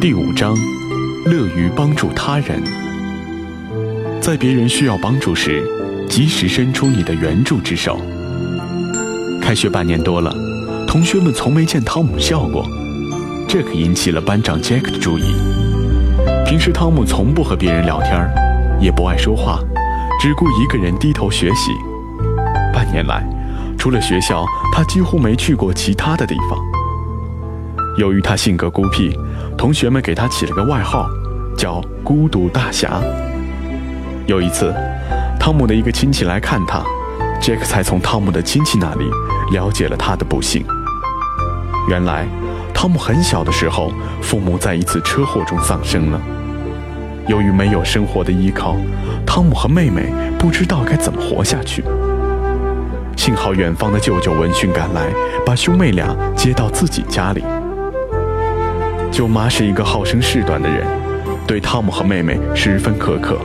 第五章，乐于帮助他人。在别人需要帮助时，及时伸出你的援助之手。开学半年多了，同学们从没见汤姆笑过，这可引起了班长杰克的注意。平时汤姆从不和别人聊天，也不爱说话，只顾一个人低头学习。半年来，除了学校，他几乎没去过其他的地方。由于他性格孤僻，同学们给他起了个外号，叫“孤独大侠”。有一次，汤姆的一个亲戚来看他，杰克才从汤姆的亲戚那里了解了他的不幸。原来，汤姆很小的时候，父母在一次车祸中丧生了。由于没有生活的依靠，汤姆和妹妹不知道该怎么活下去。幸好远方的舅舅闻讯赶来，把兄妹俩接到自己家里。舅妈是一个好生事短的人，对汤姆和妹妹十分苛刻，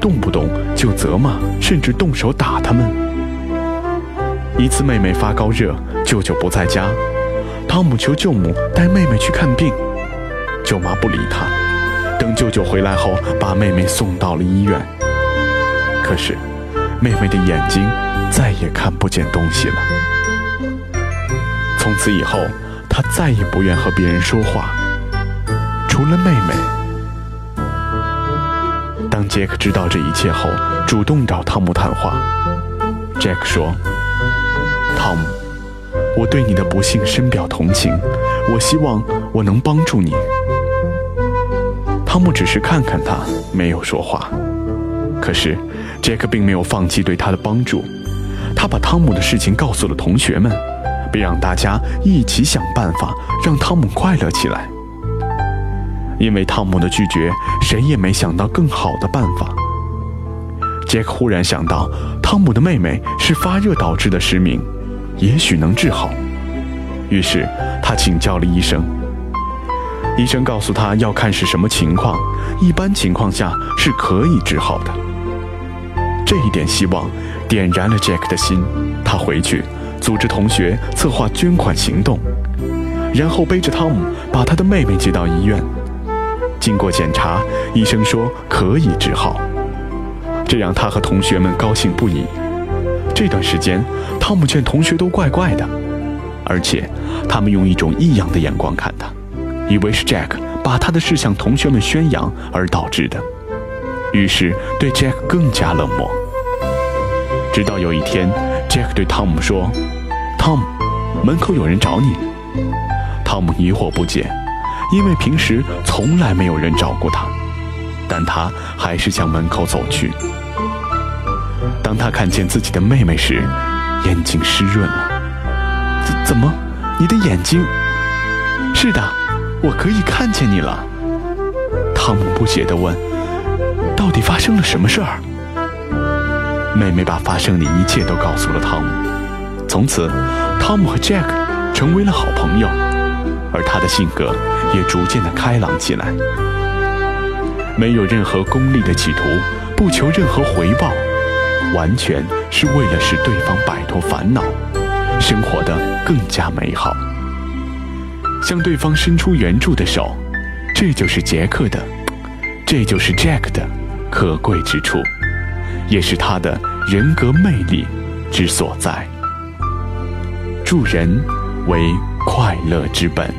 动不动就责骂，甚至动手打他们。一次妹妹发高热，舅舅不在家，汤姆求舅母带妹妹去看病，舅妈不理他。等舅舅回来后，把妹妹送到了医院。可是，妹妹的眼睛。再也看不见东西了。从此以后，他再也不愿和别人说话，除了妹妹。当杰克知道这一切后，主动找汤姆谈话。杰克说：“汤姆，我对你的不幸深表同情，我希望我能帮助你。”汤姆只是看看他，没有说话。可是，杰克并没有放弃对他的帮助。他把汤姆的事情告诉了同学们，并让大家一起想办法让汤姆快乐起来。因为汤姆的拒绝，谁也没想到更好的办法。杰克忽然想到，汤姆的妹妹是发热导致的失明，也许能治好。于是他请教了医生。医生告诉他要看是什么情况，一般情况下是可以治好的。这一点希望。点燃了杰克的心，他回去组织同学策划捐款行动，然后背着汤姆把他的妹妹接到医院。经过检查，医生说可以治好，这让他和同学们高兴不已。这段时间，汤姆见同学都怪怪的，而且他们用一种异样的眼光看他，以为是杰克把他的事向同学们宣扬而导致的，于是对杰克更加冷漠。直到有一天，杰克对汤姆说：“汤姆，门口有人找你。”汤姆疑惑不解，因为平时从来没有人找过他，但他还是向门口走去。当他看见自己的妹妹时，眼睛湿润了。怎怎么，你的眼睛？是的，我可以看见你了。汤姆不解地问：“到底发生了什么事儿？”妹妹把发生的一切都告诉了汤姆。从此，汤姆和杰克成为了好朋友，而他的性格也逐渐的开朗起来。没有任何功利的企图，不求任何回报，完全是为了使对方摆脱烦恼，生活的更加美好。向对方伸出援助的手，这就是杰克的，这就是杰克的可贵之处。也是他的人格魅力之所在。助人为快乐之本。